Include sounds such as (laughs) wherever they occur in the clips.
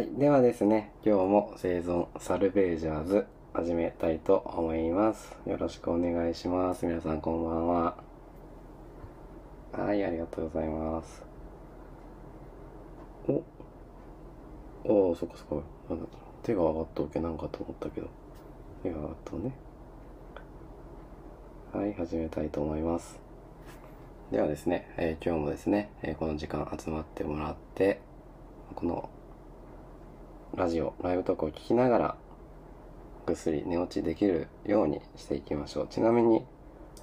はい。ではですね、今日も生存サルベージャーズ始めたいと思います。よろしくお願いします。皆さんこんばんは。はい、ありがとうございます。おおー、そっかそっか。なんだ手が上がっとけなんかと思ったけど。手が上がっとね。はい、始めたいと思います。ではですね、えー今日もですね、えーこの時間集まってもらって、このラジオ、ライブトークを聞きながら、ぐっすり寝落ちできるようにしていきましょう。ちなみに、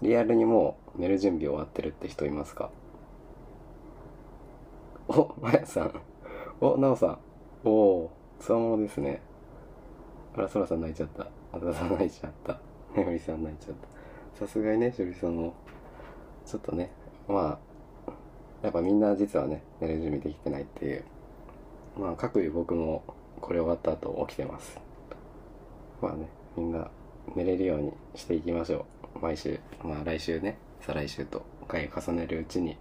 リアルにもう寝る準備終わってるって人いますか？お、まやさん。お、なおさん。おお、つわものですね。あら、そらさん泣いちゃった。あたさん泣いちゃった。ねむりさん泣いちゃった。さすがにね、しゅりさんも。ちょっとね、まあ、やっぱみんな実はね、寝る準備できてないっていう。まあ、各いう僕もこれ終わった後起きてます。まあね、みんな寝れるようにしていきましょう。毎週、まあ来週ね、再来週と回重ねるうちに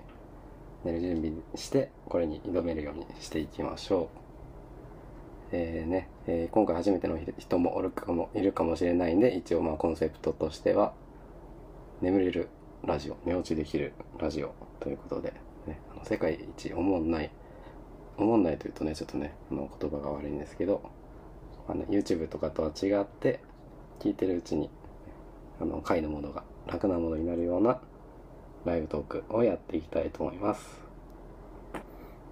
寝る準備して、これに挑めるようにしていきましょう。えーね、えー今回初めての人もおるかも、いるかもしれないんで、一応まあコンセプトとしては、眠れるラジオ、寝落ちできるラジオということで、ね、あの世界一おもんない、おもんないというとね、ちょっとね、あの言葉が悪いんですけど、あね、YouTube とかとは違って、聞いてるうちに、あの、回のものが楽なものになるようなライブトークをやっていきたいと思います。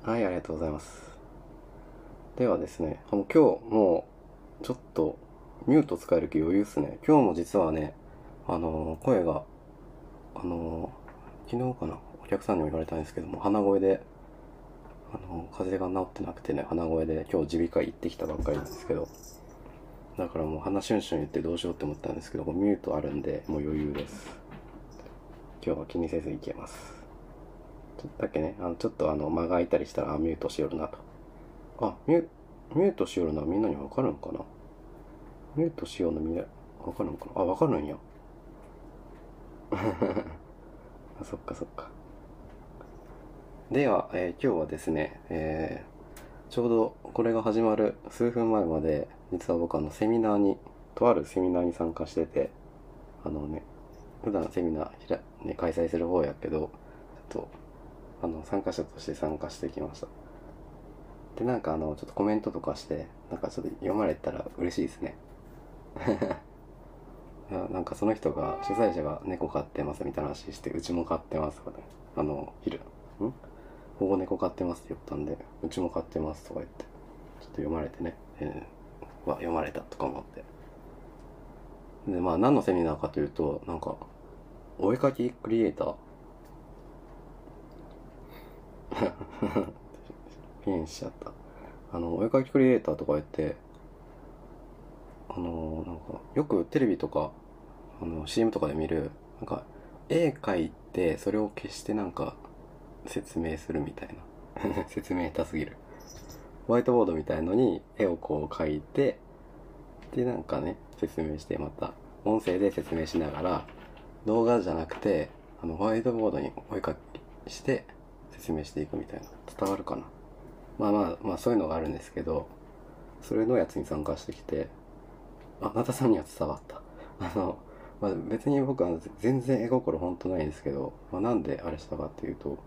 はい、ありがとうございます。ではですね、あの今日もうちょっとミュート使える気余裕っすね。今日も実はね、あのー声が、あのー昨日かな、お客さんにも言われたんですけども、鼻声で、あの風邪が治ってなくてね、鼻声で今日耳鼻科行ってきたばっかりなんですけど、だからもう鼻シュンシュン言ってどうしようって思ったんですけど、ミュートあるんで、もう余裕です。今日は気にせずいけます。ちょっとだけね、あの、ちょっとあの、間が空いたりしたら、あ、ミュートしよるなと。あ、ミュ、ミュートしよるのはみんなにわかるんかな？ミュートしようのみんな、わかるんかな？あ、わかるんや。(laughs) あ、そっかそっか。では、えー今日はですね、えーちょうどこれが始まる数分前まで、実は僕あのセミナーに、とあるセミナーに参加してて、あのね、普段セミナーひら、ね、開催する方やけど、ちょっと、あの、参加者として参加してきました。で、なんかあの、ちょっとコメントとかして、なんかちょっと読まれたら嬉しいですね。(laughs) いやなんかその人が、主催者が猫飼ってますみたいな話して、うちも飼ってますとかね。あの、昼、ん？保護猫飼ってますって言ったんで、うちも飼ってますとか言って、ちょっと読まれてね、えー、わ、読まれたとか思って。で、まあ何のセミナーかというと、なんか、お絵かきクリエイター (laughs) ピンしちゃった。あの、お絵かきクリエイターとか言って、あの、なんか、よくテレビとか、あの、CM とかで見る、なんか、絵描いて、それを消してなんか、説明するみたいな。(laughs) 説明下手すぎる。ホワイトボードみたいのに絵をこう描いて、で、なんかね、説明して、また、音声で説明しながら、動画じゃなくて、あの、ホワイトボードにお絵描きして、説明していくみたいな。伝わるかな？まあまあ、まあそういうのがあるんですけど、それのやつに参加してきて、あ、なたさんには伝わった。あの、まあ、別に僕は全然絵心ほんとないんですけど、まあ、なんであれしたかっていうと、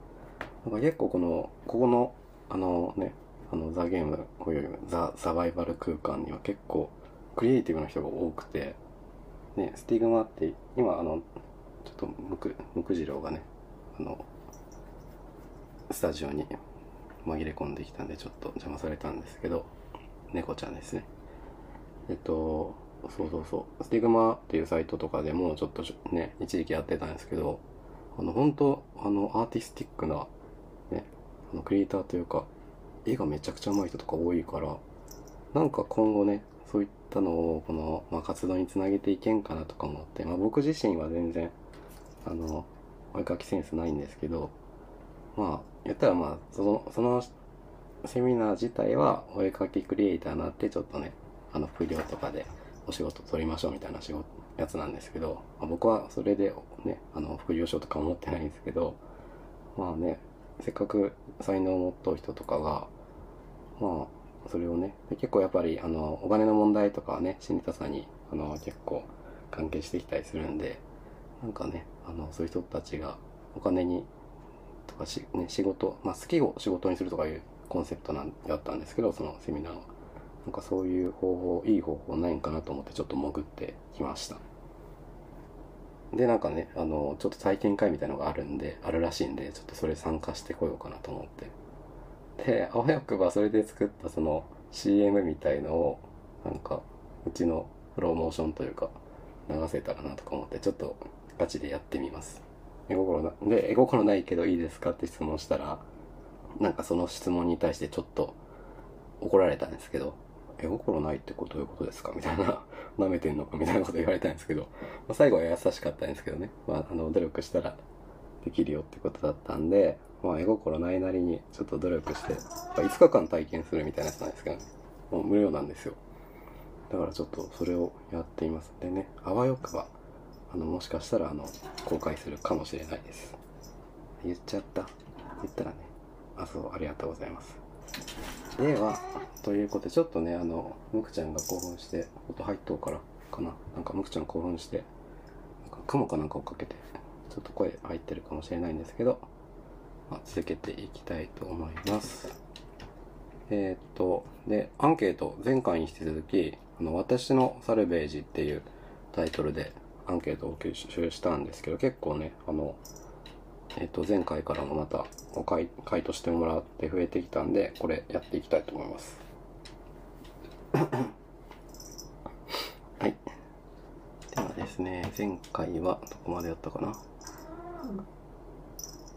なんか結構この、ここの、あのね、あの、ザ・ゲーム、こういうザ・サバイバル空間には結構、クリエイティブな人が多くて、ね、スティグマって、今あの、ちょっとむく、むくじろうがね、あの、スタジオに紛れ込んできたんで、ちょっと邪魔されたんですけど、猫ちゃんですね。えっと、そうそうそう。スティグマっていうサイトとかでもちょっとね、一時期やってたんですけど、あの、本当あの、アーティスティックな、クリエイターというか、絵がめちゃくちゃ上手い人とか多いから、なんか今後ね、そういったのを、この、まあ、活動につなげていけんかなとか思って、まあ、僕自身は全然、あの、お絵描きセンスないんですけど、まあ、言ったらまあ、その、その、セミナー自体は、お絵描きクリエイターになって、ちょっとね、あの、副業とかでお仕事取りましょうみたいな仕事、やつなんですけど、まあ、僕はそれでね、あの、副業しようとか思ってないんですけど、まあね、せっかく才能を持っとう人とかが、まあ、それをね結構やっぱりあのお金の問題とかはね心理多さにあの結構関係してきたりするんでなんかねあのそういう人たちがお金にとかし、ね、仕事、まあ、好きを仕事にするとかいうコンセプトなんだったんですけどそのセミナーは。なんかそういう方法いい方法ないんかなと思ってちょっと潜ってきました。でなんかねあのちょっと体験会みたいのがあるんであるらしいんでちょっとそれ参加してこようかなと思って。であわよくばそれで作ったその CM みたいのをなんかうちのプロモーションというか流せたらなとか思ってちょっとガチでやってみます。絵心なで絵心ないけどいいですかって質問したらなんかその質問に対してちょっと怒られたんですけど絵心ないってことどういうことですか？みたいな。舐めてんのかみたいなこと言われたんですけど、まあ、最後は優しかったんですけどね、まあ、あの努力したらできるよってことだったんで、まあ、絵心ないなりにちょっと努力して、まあ、5日間体験するみたいなやつなんですけどね。もう無料なんですよ。だからちょっとそれをやっています。でねあわよくばあのもしかしたらあの公開するかもしれないです。言っちゃった。言ったらねあそうありがとうございます。ではということでちょっとねあのむくちゃんが興奮して音入っとうからかな。なんかむくちゃん興奮してなんか雲かなんかをかけてちょっと声入ってるかもしれないんですけど、まあ、続けていきたいと思います。えー、っとでアンケート前回に引き続きあの私のサルベージっていうタイトルでアンケートを吸収したんですけど、結構ね、あの、えっ、と、前回からもまたお回回答してもらって増えてきたんで、これやっていきたいと思います。(coughs) はい。ではですね、前回はどこまでやったかな。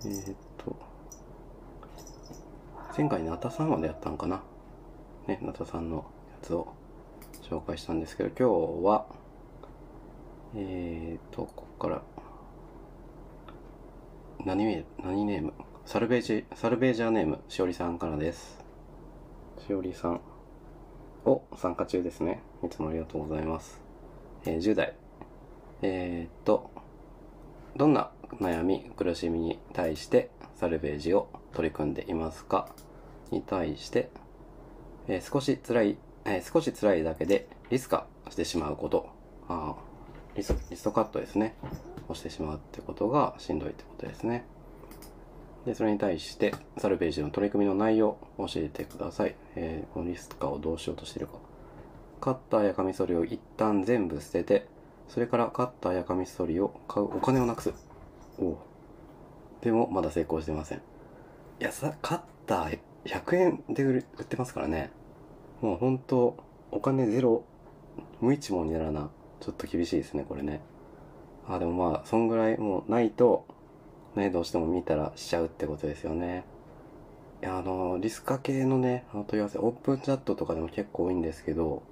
えー、っと、前回ナタさんまでやったんかな。ね、ナタさんのやつを紹介したんですけど、今日は、えーと、ここから、何名、何ネーム？サルベージ、サルベージャーネーム、しおりさんからです。しおりさんを参加中ですね。いつもありがとうございます。えー、10代。えーと、どんな悩み、苦しみに対してサルベージを取り組んでいますか？に対して、えー、少し辛い、えー、少し辛いだけでリスカしてしまうこと。あリリストカットですね。をしてしまうってことがしんどいってことですね。でそれに対してサルベージの取り組みの内容を教えてください、えー、このリストカをどうしようとしているか。カッターやカミソリを一旦全部捨ててそれからカッターやカミソリを買うお金をなくす。おでもまだ成功してません。いやさカッター100円で売ってますからね。もう本当お金ゼロ無一文にならなちょっと厳しいですね、これね。あ、でもまあ、そんぐらいもうないと、ね、どうしても見たらしちゃうってことですよね。いや、あの、リスカ系のね、あの問い合わせ、オープンチャットとかでも結構多いんですけど、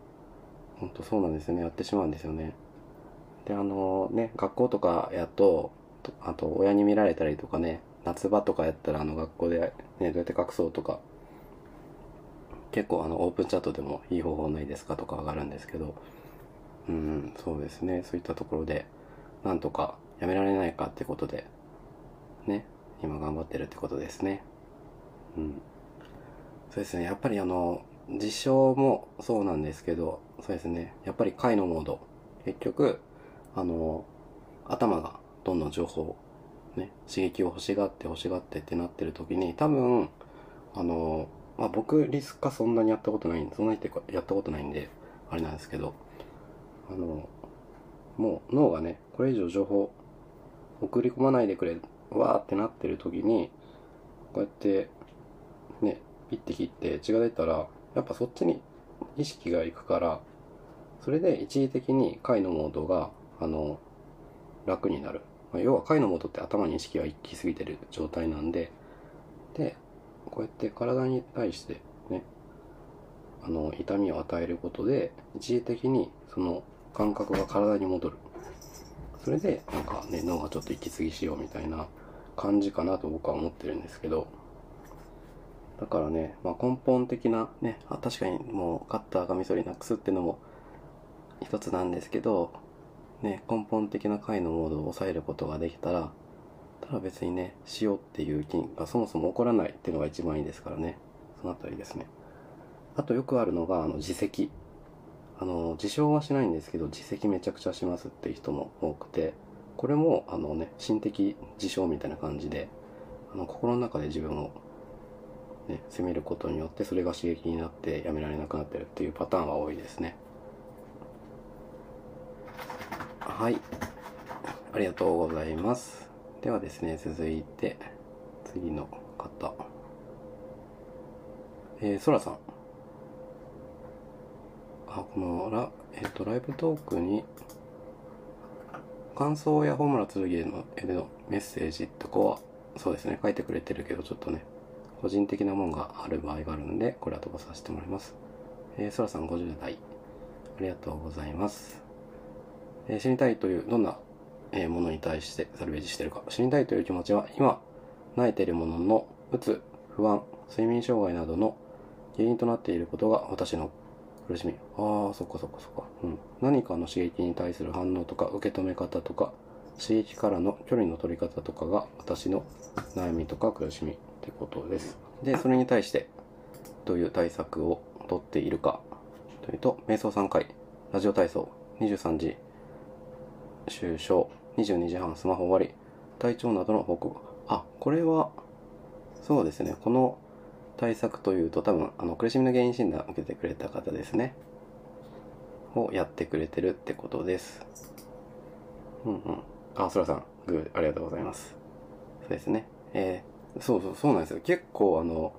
ほんとそうなんですよね、やってしまうんですよね。で、あのね、学校とかやと、あと親に見られたりとかね、夏場とかやったらあの学校でね、どうやって隠そうとか、結構あのオープンチャットでもいい方法ないですかとか上がるんですけど、うん、そうですね。そういったところで、なんとかやめられないかってことで、ね、今頑張ってるってことですね。うん。そうですね。やっぱりあの、実証もそうなんですけど、そうですね。やっぱり回のモード。結局、あの、頭がどんどん情報、ね、刺激を欲しがって欲しがってってなってる時に、多分、あの、まあ、僕、リスカそんなにやったことないんで、そんなにやったことないんで、あれなんですけど、あの、もう脳がね、これ以上情報送り込まないでくれ、わーってなってる時に、こうやってね、ピッて切って血が出たら、やっぱそっちに意識がいくから、それで一時的に回のモードが、あの、楽になる。まあ、要は回のモードって頭に意識が行き過ぎてる状態なんで、で、こうやって体に対してね、あの、痛みを与えることで、一時的にその感覚が体に戻る。それで、なんかね、脳がちょっと息継ぎしようみたいな感じかなと僕は思ってるんですけど、だからね、まあ、根本的なね、あ確かにもうカッターがミソリなくすっていうのも一つなんですけど、ね、根本的な回のモードを抑えることができたら、ただ別にね、しようっていう気がそもそも起こらないっていうのが一番いいですからね。そのあたりですね。あとよくあるのが、あの、自責。あの、自傷はしないんですけど、自責めちゃくちゃしますっていう人も多くて、これも、あのね、心的自傷みたいな感じで、あの、心の中で自分を、ね、責めることによって、それが刺激になってやめられなくなってるっていうパターンは多いですね。はい。ありがとうございます。ではですね、続いて、次の方。えー、そらさん。あ、このラ、えっ、と、ライブトークに、感想やホームラン剣の絵でのメッセージとかは、そうですね、書いてくれてるけど、ちょっとね、個人的なもんがある場合があるんで、これは飛ばさせてもらいます。えー、そらさん50代。ありがとうございます。えー、死にたいという、どんなえー、ものに対してサルベージしてるか。死にたいという気持ちは、今、泣いているものの、うつ、不安、睡眠障害などの原因となっていることが私の苦しみ。ああ、そっかそっかそっか。うん。何かの刺激に対する反応とか受け止め方とか、刺激からの距離の取り方とかが私の悩みとか苦しみってことです。で、それに対してどういう対策をとっているかというと、瞑想3回、ラジオ体操、23時、就床、22時半スマホ終わり、体調などの報告。あ、これは、そうですね。この対策というと多分、あの、苦しみの原因診断を受けてくれた方ですね。をやってくれてるってことです。うんうん。あ、そらさん、グー、ありがとうございます。そうですね。えー、そうそう、そうなんですよ。結構あの、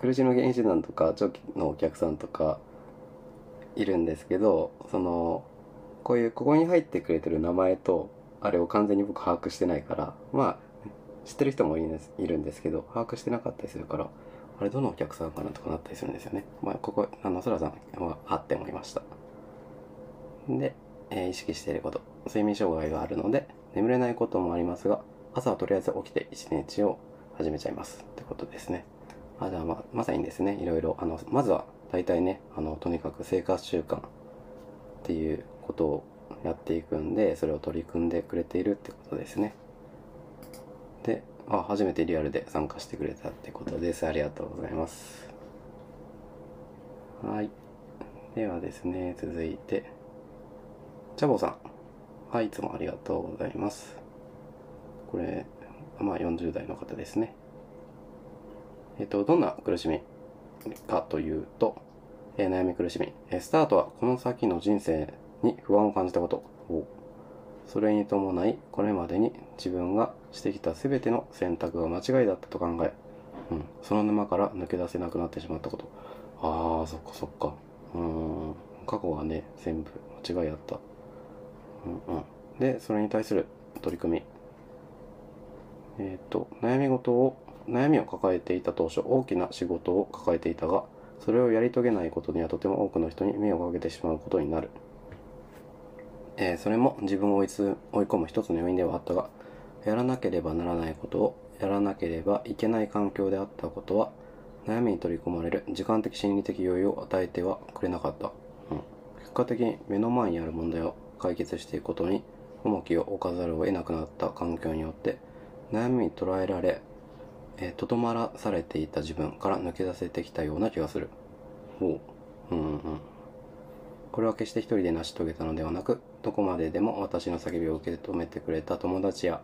苦しみの原因診断とか、長期のお客さんとか、いるんですけど、その、こういう、ここに入ってくれてる名前と、あれを完全に僕把握してないから、まあ、知ってる人もいるんですけど、把握してなかったりするから、あれどのお客さんかなとかなったりするんですよね。まあ、ここ、あの、そらさんはあって思いました。で、えー、意識していること。睡眠障害があるので、眠れないこともありますが、朝はとりあえず起きて一日を始めちゃいます。ってことですね。あ、じゃあまあ、まさにですね、いろいろ、あの、まずは、大体ね、あの、とにかく生活習慣っていうことをやっていくんで、それを取り組んでくれているってことですね。で、あ、初めてリアルで参加してくれたってことです。ありがとうございます。はい。ではですね、続いて、チャボさん。はい、いつもありがとうございます。これ、まあ40代の方ですね。えっと、どんな苦しみかというと、えー、悩み苦しみ。えー、スタートはこの先の人生に不安を感じたこと。それに伴い、これまでに自分がしてきた全ての選択が間違いだったと考え、うん、その沼から抜け出せなくなってしまったこと。ああ、そっかそっか。うん、過去はね、全部間違いあった。うんうん。で、それに対する取り組み。えっ、ー、と、悩み事を、悩みを抱えていた当初、大きな仕事を抱えていたが、それをやり遂げないことにはとても多くの人に迷惑をかけてしまうことになる。えー、それも自分を追い追い込む一つの要因ではあったが、やらなければならないことをやらなければいけない環境であったことは、悩みに取り込まれる時間的心理的余裕を与えてはくれなかった。うん、結果的に目の前にある問題を解決していくことに重きを置かざるを得なくなった環境によって、悩みに捉えられ、えー、とまらされていた自分から抜け出せてきたような気がする。ほう。うんうん。これは決して一人で成し遂げたのではなく、どこまででも私の叫びを受け止めてくれた友達や、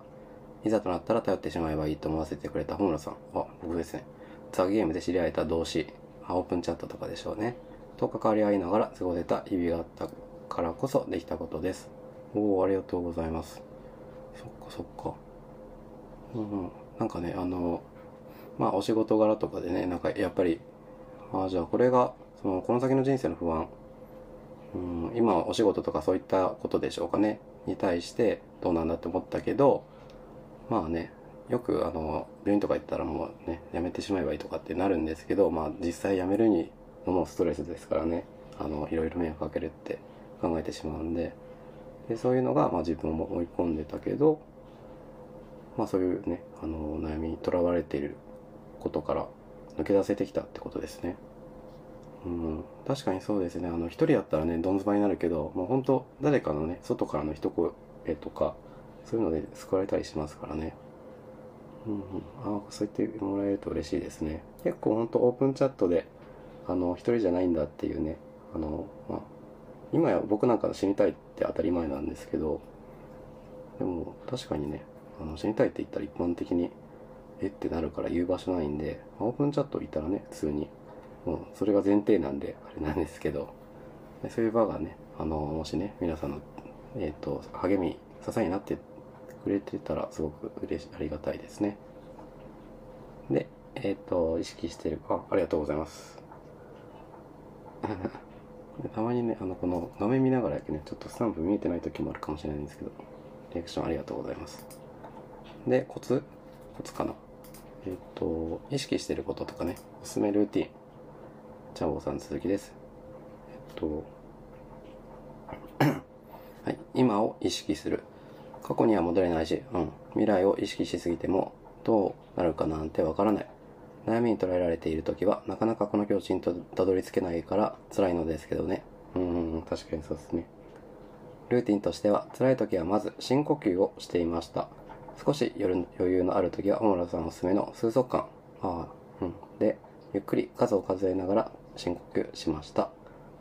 いざとなったら頼ってしまえばいいと思わせてくれた本村さん。あ、僕ですね。ザ・ゲームで知り合えた同士、オープンチャットとかでしょうね。と関わり合いながら過ごせた日々があったからこそできたことです。おお、ありがとうございます。そっかそっか。うん、うん。なんかね、あの、まあお仕事柄とかでね、なんかやっぱり、ああ、じゃあこれが、その、この先の人生の不安うん、今お仕事とかそういったことでしょうかね、に対してどうなんだって思ったけど、まあね、よくあの、病院とか行ったらもうね、やめてしまえばいいとかってなるんですけど、まあ実際やめるにのもストレスですからね、あの、いろいろ迷惑かけるって考えてしまうんで、でそういうのが、まあ自分も追い込んでたけど、まあそういうね、あの、悩みにとらわれていることから抜け出せてきたってことですね。うん、確かにそうですね。あの、一人だったらね、どん詰まになるけど、もう本当誰かのね、外からの一声とか、そういうので救われたりしますからね。うん、うん。ああ、そう言ってもらえると嬉しいですね。結構本当オープンチャットで、あの一人じゃないんだっていうねあの、まあ、今や僕なんか死にたいって当たり前なんですけどでも確かにねあの死にたいって言ったら一般的にえってなるから言う場所ないんで、オープンチャットいたらね、普通に、もうそれが前提なんで、あれなんですけど、そういう場がね、あの、もしね、皆さんの、えっ、ー、と、励み、支えになってくれてたら、すごく嬉し、ありがたいですね。で、えっ、ー、と、意識してる、あ、ありがとうございます。(laughs) たまにね、あの、この画面見ながらやけね、ちょっとスタンプ見えてない時もあるかもしれないんですけど、リアクションありがとうございます。で、コツコツかなえっと、意識してることとかね、おすすめルーティン。チャボさん続きです。えっと、(coughs) はい、今を意識する。過去には戻れないし、うん、未来を意識しすぎてもどうなるかなんてわからない。悩みに捉えられている時は、なかなかこの境地にたどり着けないから辛いのですけどね。うん、確かにそうですね。ルーティンとしては、辛い時はまず深呼吸をしていました。少し夜余裕のある時は、小村さんおすすめの数速間。あうん。で、ゆっくり数を数えながら深呼吸しました。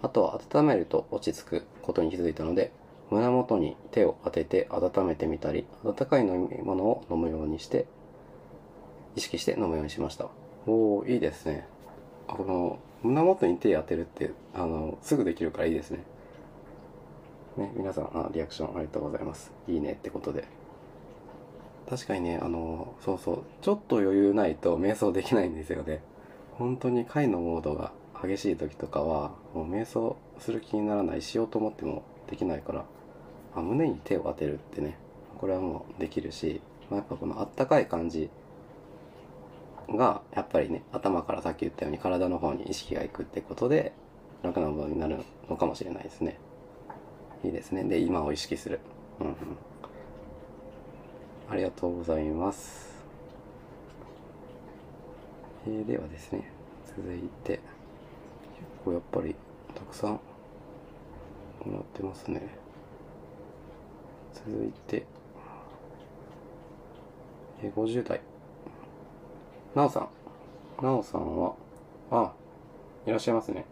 あとは温めると落ち着くことに気づいたので、胸元に手を当てて温めてみたり、温かい飲み物を飲むようにして、意識して飲むようにしました。おー、いいですね。この、胸元に手当てるって、あの、すぐできるからいいですね。ね、皆さん、あリアクションありがとうございます。いいねってことで。確かにね、あの、そうそう、ちょっと余裕ないと瞑想できないんですよね。本当に回のモードが激しい時とかは、もう瞑想する気にならない、しようと思ってもできないから、あ胸に手を当てるってね、これはもうできるし、まあ、やっぱこのあったかい感じが、やっぱりね、頭からさっき言ったように体の方に意識がいくってことで、楽なものになるのかもしれないですね。いいですね。で、今を意識する。うんうん。ありがとうございます。えー、ではですね、続いて、結構やっぱりたくさんもらってますね。続いて、え、50代。なおさん。なおさんは、あ、いらっしゃいますね。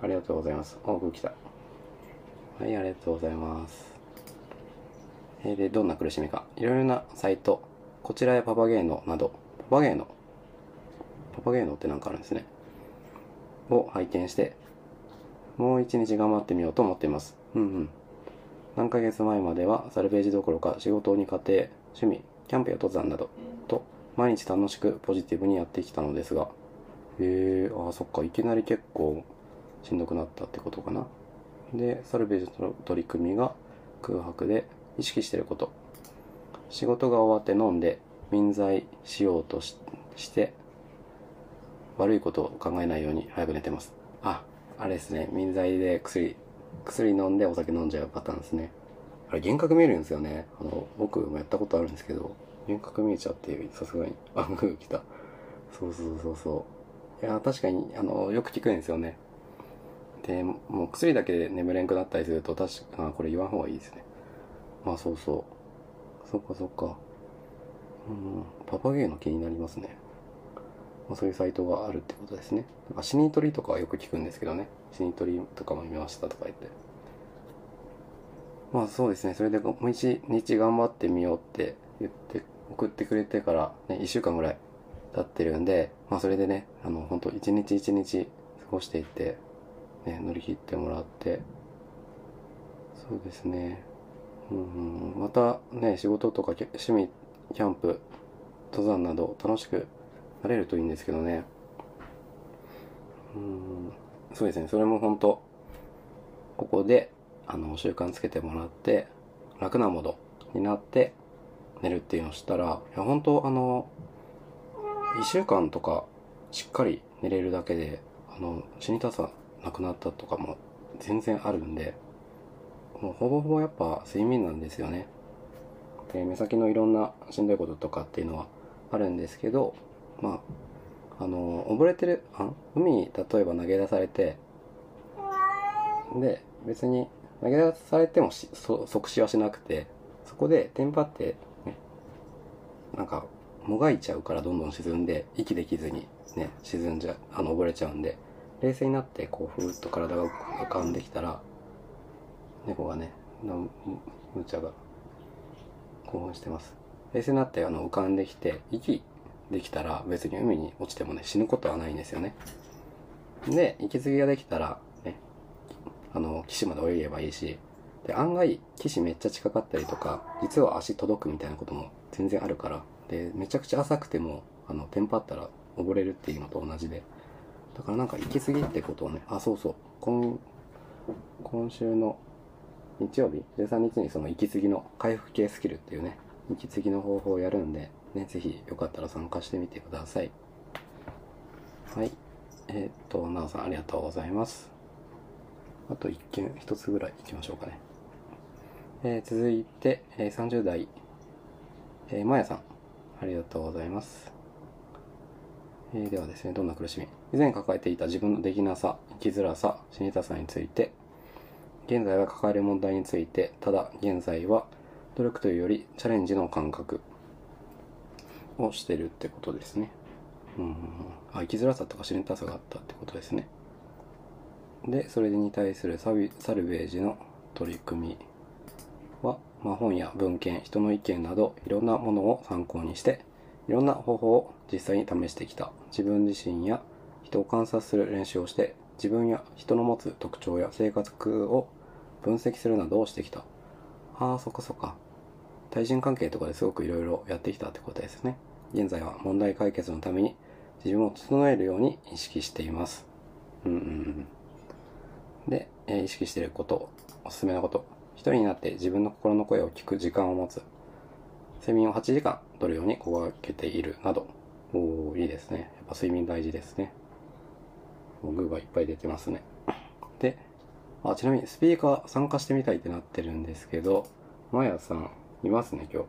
ありがとうございます。多く来た。はい、ありがとうございます。えで、どんな苦しみか。いろいろなサイト、こちらやパパゲーノなど、パパゲーノ、パパゲーノってなんかあるんですね。を拝見して、もう一日頑張ってみようと思っています。うんうん。何ヶ月前まではサルベージどころか仕事に家庭、趣味、キャンプや登山などと毎日楽しくポジティブにやってきたのですが、へえー、あ、そっか、いきなり結構しんどくなったってことかな。で、サルベージの取り組みが空白で意識してること。仕事が終わって飲んで、眠剤しようとしして、悪いことを考えないように早く寝てます。あ、あれですね。眠剤で薬、薬飲んでお酒飲んじゃうパターンですね。あれ、幻覚見えるんですよね。あの、僕もやったことあるんですけど、幻覚見えちゃって、さすがに、(laughs) あ、グー来た。そうそうそうそう。いや、確かに、あの、よく聞くんですよね。で、もう薬だけで眠れんくなったりすると、確か、これ言わん方がいいですね。まあそうそう。そっかそっか。うん、パパゲーの気になりますね。まあ、そういうサイトがあるってことですね。なんか死に取りとかはよく聞くんですけどね。死に取りとかも見ましたとか言って。まあそうですね。それでもう一日頑張ってみようって言って送ってくれてからね、一週間ぐらい経ってるんで、まあそれでね、あの本当一日一日過ごしていって、ね、乗り切ってもらって、そうですね。うんまたね仕事とか趣味キャンプ登山など楽しくなれるといいんですけどね。うん。そうですね。それも本当ここであの習慣つけてもらって楽なモードになって寝るっていうのをしたらいや本当あの1週間とかしっかり寝れるだけであの死にたさなくなったとかも全然あるんでもうほぼほぼやっぱ睡眠なんですよね。で、目先のいろんなしんどいこととかっていうのはあるんですけど、まあ、あの、溺れてる、あ海に例えば投げ出されて、で、別に投げ出されてもそ即死はしなくて、そこでテンパって、ね、なんか、もがいちゃうからどんどん沈んで、息できずにね、沈んじゃ、あの、溺れちゃうんで、冷静になってこうふーっと体が浮かんできたら猫がねのむちゃが興奮してます。冷静になってあの浮かんできて息できたら別に海に落ちてもね死ぬことはないんですよね。で息継ぎができたらねあの岸まで泳げばいいしで案外岸めっちゃ近かったりとか実は足届くみたいなことも全然あるからでめちゃくちゃ浅くてもあのテンパったら溺れるっていうのと同じで。だからなんか息継ぎってことをねあそうそう。今今週の日曜日？13日にその息継ぎの回復系スキルっていうね息継ぎの方法をやるんでねぜひよかったら参加してみてください。はい。えー、っとなおさんありがとうございます。あと1件1つぐらいいきましょうかね。えー、続いて、えー、30代、えー、まやさん。ありがとうございます。えー、ではですね、どんな苦しみ？以前抱えていた自分のできなさ、生きづらさ、死にたさについて、現在は抱える問題について、ただ現在は努力というよりチャレンジの感覚。をしてるってことですね。うん。あ、生きづらさとか死にたさがあったってことですね。で、それに対するサビサルベージの取り組みは、まあ、本や文献、人の意見などいろんなものを参考にしていろんな方法を実際に試してきた自分自身や人を観察する練習をして自分や人の持つ特徴や性格を分析するなどをしてきたああそっかそっか対人関係とかですごくいろいろやってきたってことですね。現在は問題解決のために自分を整えるように意識しています。うんうんうん。で、え、意識していることおすすめのこと。一人になって自分の心の声を聞く時間を持つ。睡眠を8時間取るように心がけているなど、おー、いいですね。やっぱ睡眠大事ですね。グーがいっぱい出てますね。で、あ、ちなみにスピーカー参加してみたいってなってるんですけど、まやさん、いますね、今日。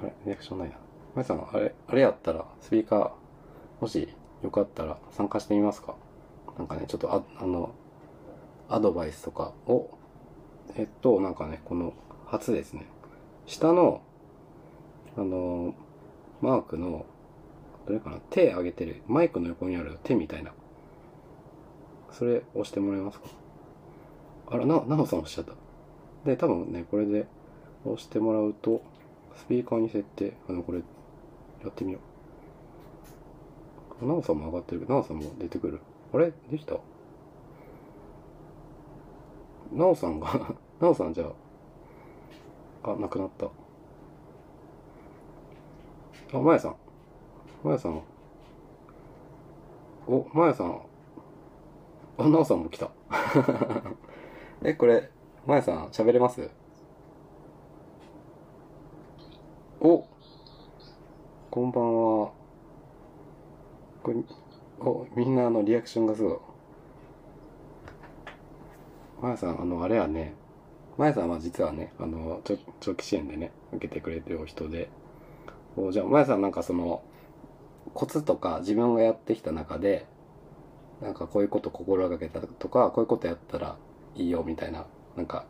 あれリアクションないな。まやさん、あれ、あれやったら、スピーカー、もしよかったら参加してみますか？なんかね、ちょっとあ、あの、アドバイスとかを、えっと、なんかね、この、初ですね。下の、あの、マークの、どれかな？手上げてる、マイクの横にある手みたいな。それ押してもらえますか？あら、な、なおさん押しちゃった。で、多分ね、これで押してもらうと、スピーカーに設定、あの、これ、やってみよう。なおさんも上がってるけど、なおさんも出てくる。あれ？できた？なおさんが (laughs) なおさんじゃあ、あ、なくなった。あ、まやさん。まやさん。お、まやさん。あ、なおさんも来た。(laughs) え、これ、まやさん、喋れます？おこんばんは。これ、お、みんなあの、リアクションがすごい。まやさん、あの、あれやね、まやさんは実はね、あの、長期支援でね、受けてくれてる人で、おじゃあ、まやさんなんかその、コツとか自分がやってきた中で、なんかこういうこと心がけたとか、こういうことやったらいいよみたいな、なんか、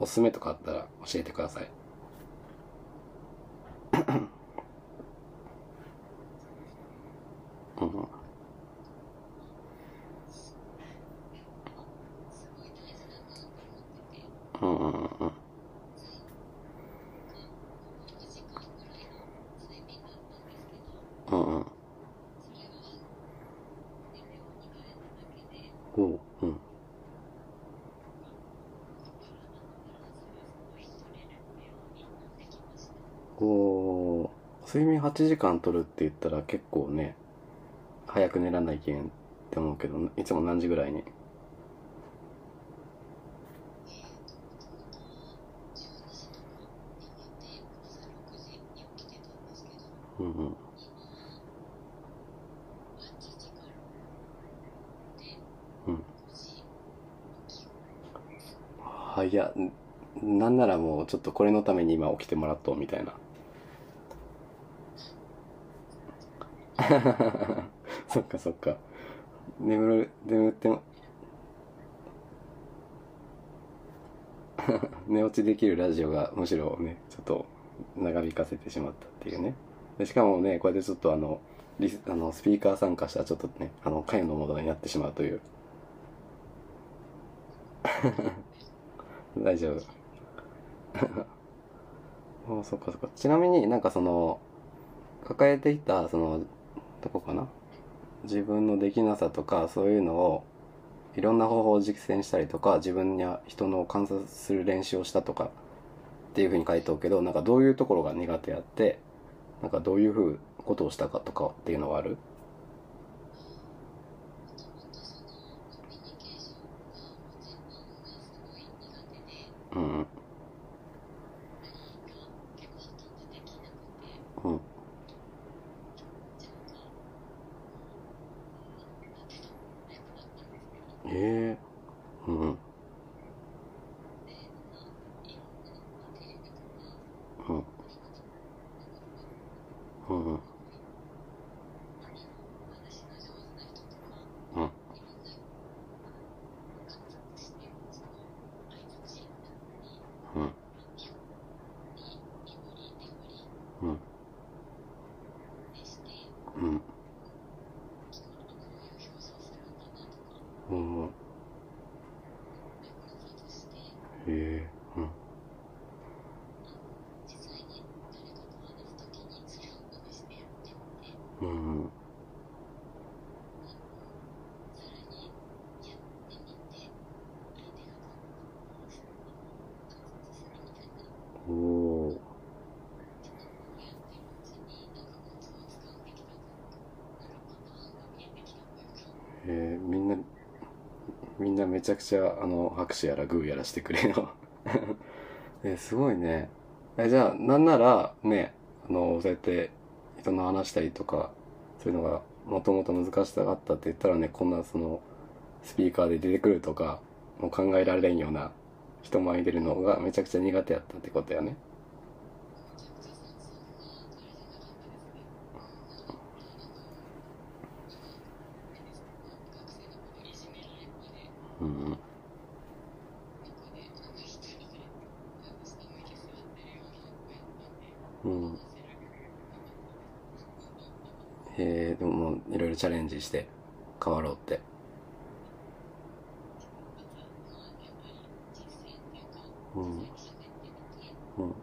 おすすめとかあったら教えてください。うんうんうんうんうんおううんお睡眠8時間取るって言ったら結構ね早く寝らないけんって思うけどいつも何時ぐらいに？うんうん。うん。はやなんならもうちょっとこれのために今起きてもらっとみたいな。(laughs) そっかそっか。眠る眠っても。(laughs) 寝落ちできるラジオがむしろねちょっと長引かせてしまったっていうね。でしかもねこうやってちょっとあのリスあのスピーカー参加したらちょっとねあの関与のモードになってしまうという。(laughs) 大丈夫。あそっかそっか。ちなみになんかその抱えていたそのどこかな？自分のできなさとかそういうのをいろんな方法を実践したりとか自分や人の観察する練習をしたとかっていうふうに書いておくけどなんかどういうところが苦手やってなんかどういうふうことをしたかとかっていうのはある？うんうん Mm. めちゃくちゃあの拍手やらグーやらしてくれよ。(laughs) えすごいね。えじゃあなんならねあのそうやって人の話したりとかそういうのがもともと難しさがあったって言ったらねこんなそのスピーカーで出てくるとかもう考えられんような人前に出るのがめちゃくちゃ苦手やったってことやねうんうんええでもいろいろチャレンジして変わろうってうんうん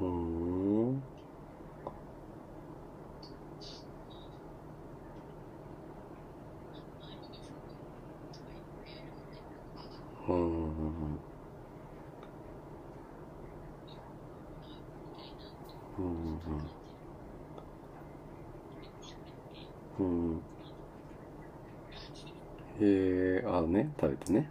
うんうんうんへえあね食べてね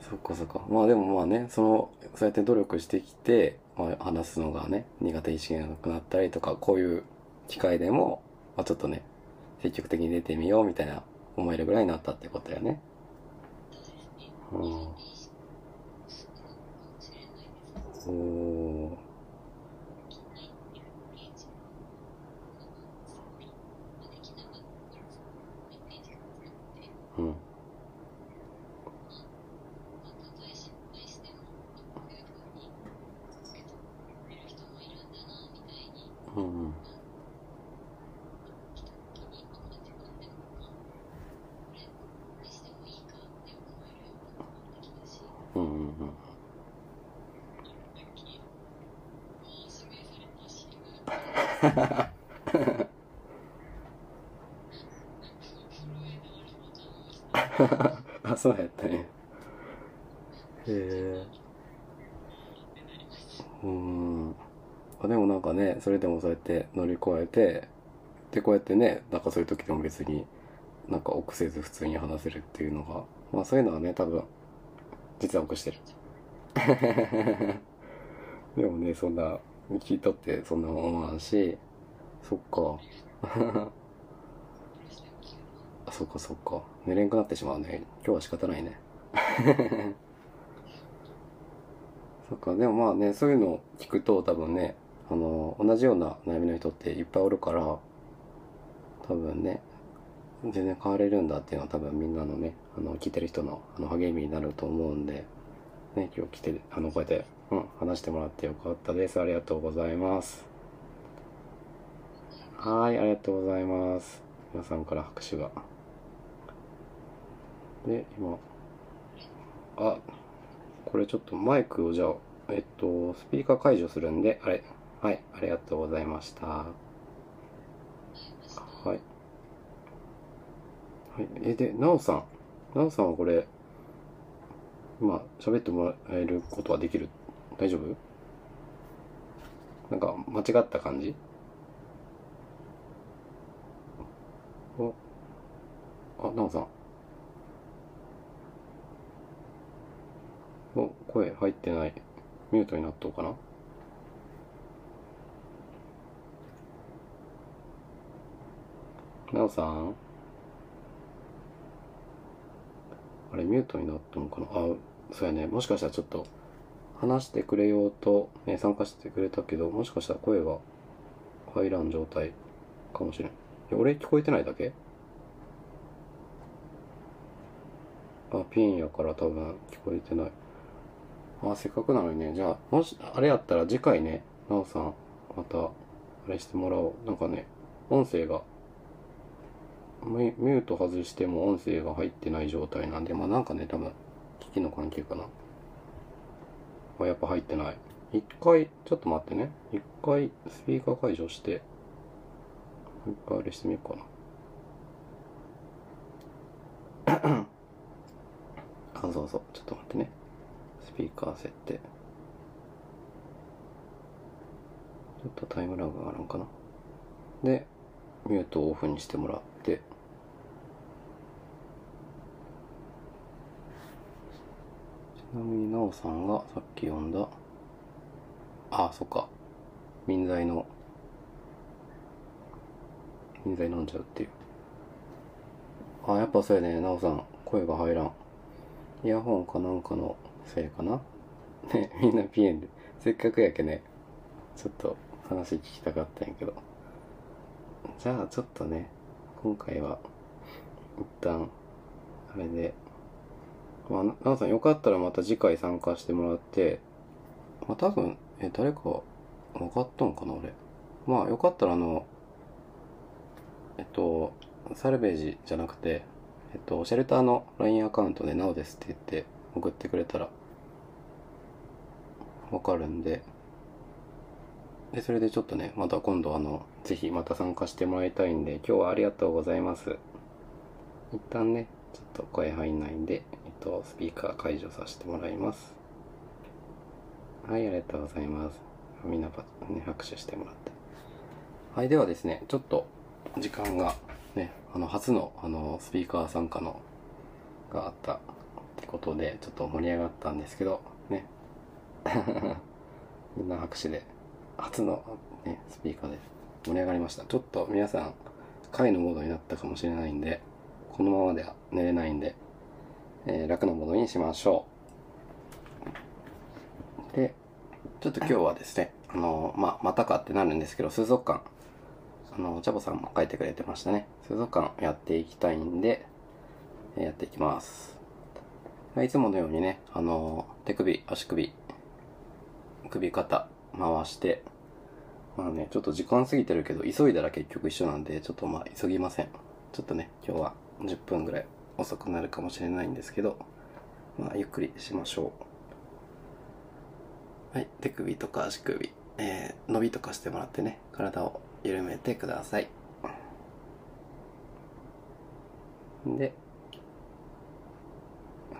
そっかそっかまねそのそうやって努力してきて、まあ、話すのがね苦手意識がなくなったりとかこういう機会でも、まあ、ちょっとね積極的に出てみようみたいな思えるぐらいになったってことやね。うん。おーうんうんうんうんうん (laughs) あそうやったねへえ。うん。あでもなんかねそれでもそうやって乗り越えてでこうやってねなんかそういう時でも別になんか臆せず普通に話せるっていうのがまあそういうのはね多分実は臆してる。(laughs) でもねそんな聞いとってそんなもん思わんし。そっか。あ (laughs) そっかそっか。寝れんくなってしまうね。今日は仕方ないね。(laughs) そっか。でもまあねそういうのを聞くと多分ねあの同じような悩みの人っていっぱいおるから多分ね全然変われるんだっていうのは多分みんなのねあの聞いてる人のあの励みになると思うんでね今日来てあのこうやって、うん、話してもらってよかったですありがとうございますはい、ありがとうございます。皆さんから拍手が。で、今、あ、これちょっとマイクをじゃあ、えっと、スピーカー解除するんで、あれ、はい、ありがとうございました。はい。はい、え、で、なおさん。なおさんはこれ、今、喋ってもらえることはできる大丈夫？なんか、間違った感じ？お、あ、なおさん。お、声入ってない。ミュートになっとうかな？なおさんあれ、ミュートになったのかな？あ、そうやね。もしかしたらちょっと、話してくれようと、ね、参加してくれたけど、もしかしたら声が入らん状態かもしれん。俺聞こえてないだけ？あ、ピンやから多分聞こえてない。あ、せっかくなのにね、じゃあ、もし、あれやったら次回ね、なおさん、また、あれしてもらおう。なんかね、音声が、ミュート外しても音声が入ってない状態なんで、まあなんかね、多分、機器の関係かな。やっぱ入ってない。一回、ちょっと待ってね。一回、スピーカー解除して、もう一回あれしてみようかな。(coughs) あ、そうそう。ちょっと待ってね。スピーカー設定。ちょっとタイムラグがあるんかな。で、ミュートをオフにしてもらって、ちなみになおさんがさっき読んだ、あ、そっか。民剤の、民剤飲んじゃうっていう。あ、やっぱそうやね。なおさん、声が入らん。イヤホンかなんかのせいかな (laughs) ね、みんなピエンで。せっかくやけね、ちょっと話聞きたかったんやけど。じゃあちょっとね、今回は、一旦、あれで、まあ、ななおさんよかったらまた次回参加してもらって、まあ多分、え、誰か分かっとんかな俺。まあよかったらあの、えっと、サルベージじゃなくて、えっと、シェルターの LINE アカウントでなおですって言って送ってくれたら、わかるんで、で、それでちょっとね、また今度あの、ぜひまた参加してもらいたいんで、今日はありがとうございます。一旦ね、ちょっと声入んないんで、と、スピーカー解除させてもらいます。はい、ありがとうございます。みんなね、拍手してもらって。はい、ではですね、ちょっと時間がね、あの、初のあの、スピーカー参加のがあったってことで、ちょっと盛り上がったんですけど、ね。(laughs) みんな拍手で、初のね、スピーカーで盛り上がりました。ちょっと皆さん、回のモードになったかもしれないんで、このままでは寝れないんで、えー楽なモードにしましょう。で、ちょっと今日はですね、あのま、またかってなるんですけど、水族館、あの、チャボさんも書いてくれてましたね。水族館やっていきたいんで、えやっていきます。いつものようにね、あの手首、足首、首肩回して、まあね、ちょっと時間過ぎてるけど、急いだら結局一緒なんで、ちょっとまあ急ぎません。ちょっとね、今日は10分ぐらい遅くなるかもしれないんですけど、まあゆっくりしましょう。はい、手首とか足首、えー、伸びとかしてもらってね、体を緩めてください。で、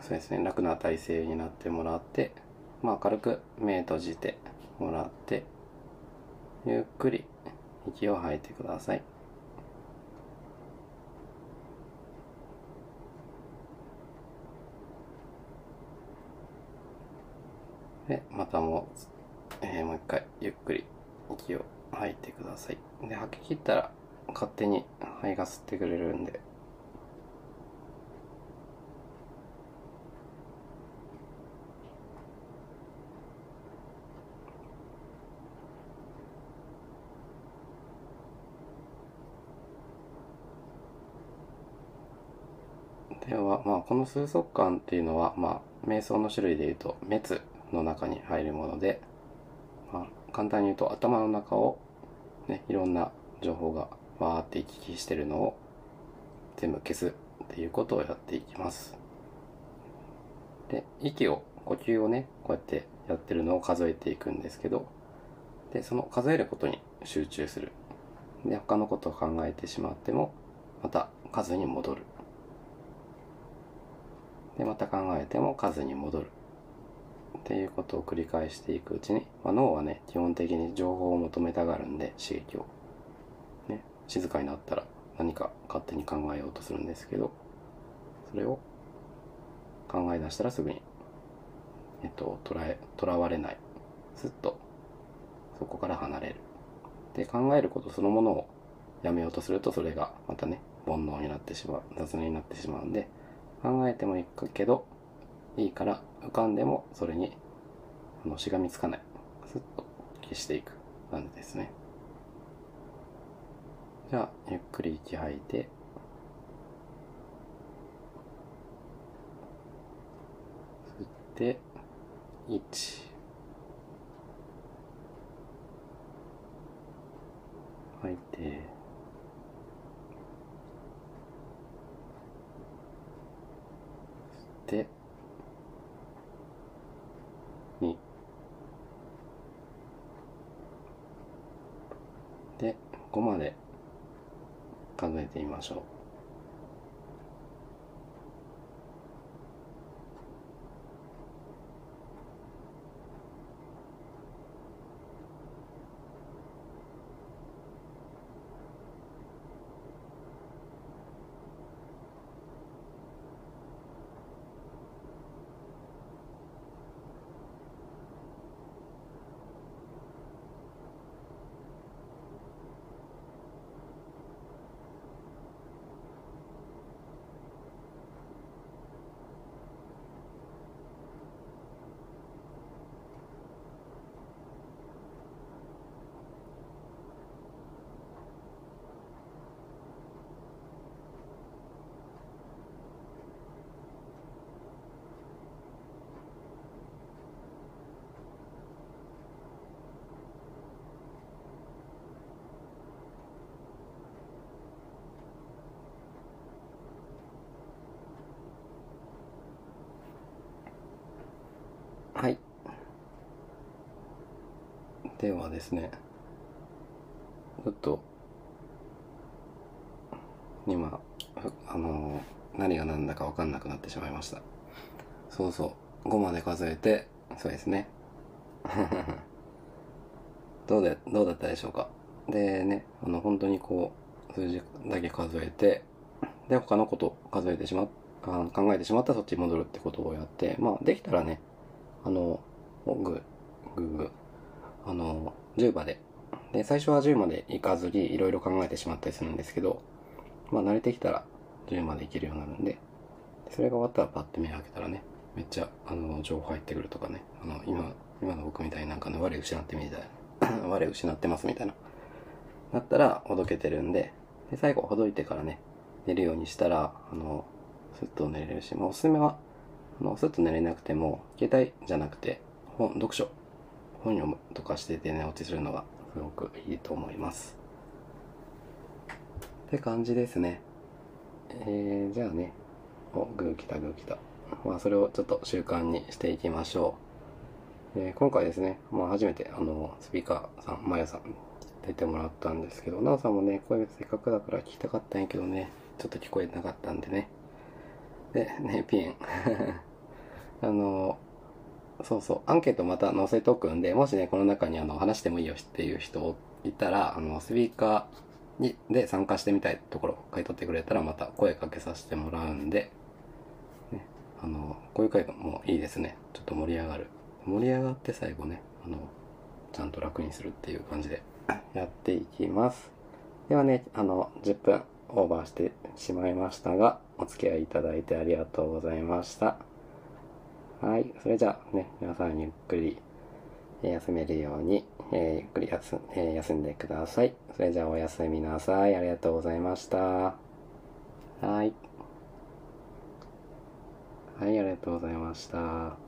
そうですね、楽な体勢になってもらって、まあ軽く目閉じてもらって、ゆっくり息を吐いてください。で、またもう、えーもう一回ゆっくり息を吐いてください。で、吐き切ったら勝手に肺が吸ってくれるんで、では、まあ、この数足感っていうのは、まあ、瞑想の種類でいうと、滅の中に入るもので、まあ、簡単に言うと、頭の中を、ね、いろんな情報がわーって行き来してるのを全部消すっていうことをやっていきます。で、息を、呼吸をね、こうやってやってるのを数えていくんですけど、で、その数えることに集中する。で、他のことを考えてしまっても、また数に戻る。で、また考えても数に戻る。っていうことを繰り返していくうちに、まあ、脳はね、基本的に情報を求めたがるんで、刺激を。ね、静かになったら何か勝手に考えようとするんですけど、それを考え出したらすぐに、えっと、捉え、囚われない。すっと、そこから離れる。で、考えることそのものをやめようとすると、それがまたね、煩悩になってしまう、雑念になってしまうんで、考えてもいいけど、いいから浮かんでもそれにあのしがみつかない。すっと消していく。感じですね。じゃあ、ゆっくり息吐いて、吸って、1、吐いて、吸って、2で5まで数ではですねちょっと今あの何が何だか分かんなくなってしまいました。そうそう5まで数えてそうですね。(laughs) どうでどうだったでしょうか。でねあの本当にこう数字だけ数えてで他のこと数えてしまっあ考えてしまったらそっちに戻るってことをやってまあできたらねあのググーグーあの10まで。で最初は10までいかずにいろいろ考えてしまったりするんですけどまあ慣れてきたら10までいけるようになるんでそれが終わったらパッて目開けたらねめっちゃあの情報入ってくるとかねあの今今の僕みたいになんかね我失ってみたいな (coughs) 我失ってますみたいななったらほどけてるんでで最後ほどいてからね寝るようにしたらあのスッと寝れるし、まあ、おすすめはあのスッと寝れなくても携帯じゃなくて本読書本読むとかしてて寝落ちするのがすごくいいと思います。って感じですね。えー、じゃあね。おグー来たグー来た。まあそれをちょっと習慣にしていきましょう、えー今回ですね、まあ、初めてあのスピーカーさんまやさん出てもらったんですけどなおさんもね声せっかくだから聞きたかったんやけどね。ちょっと聞こえなかったんでね。でねピエン。(laughs) あのそうそう、アンケートまた載せとくんで、もしね、この中にあの、話してもいいよっていう人いたら、あの、スピーカーに、で参加してみたいところ書いとってくれたら、また声かけさせてもらうんで、ね、あの、こういう回もいいですね。ちょっと盛り上がる。盛り上がって最後ね、あの、ちゃんと楽にするっていう感じでやっていきます。ではね、あの、10分オーバーしてしまいましたが、お付き合いいただいてありがとうございました。はい。それじゃあね、皆さんゆっくり休めるように、えーゆっくり休,、えー休んでください。それじゃあおやすみなさい。ありがとうございました。はい。はい、ありがとうございました。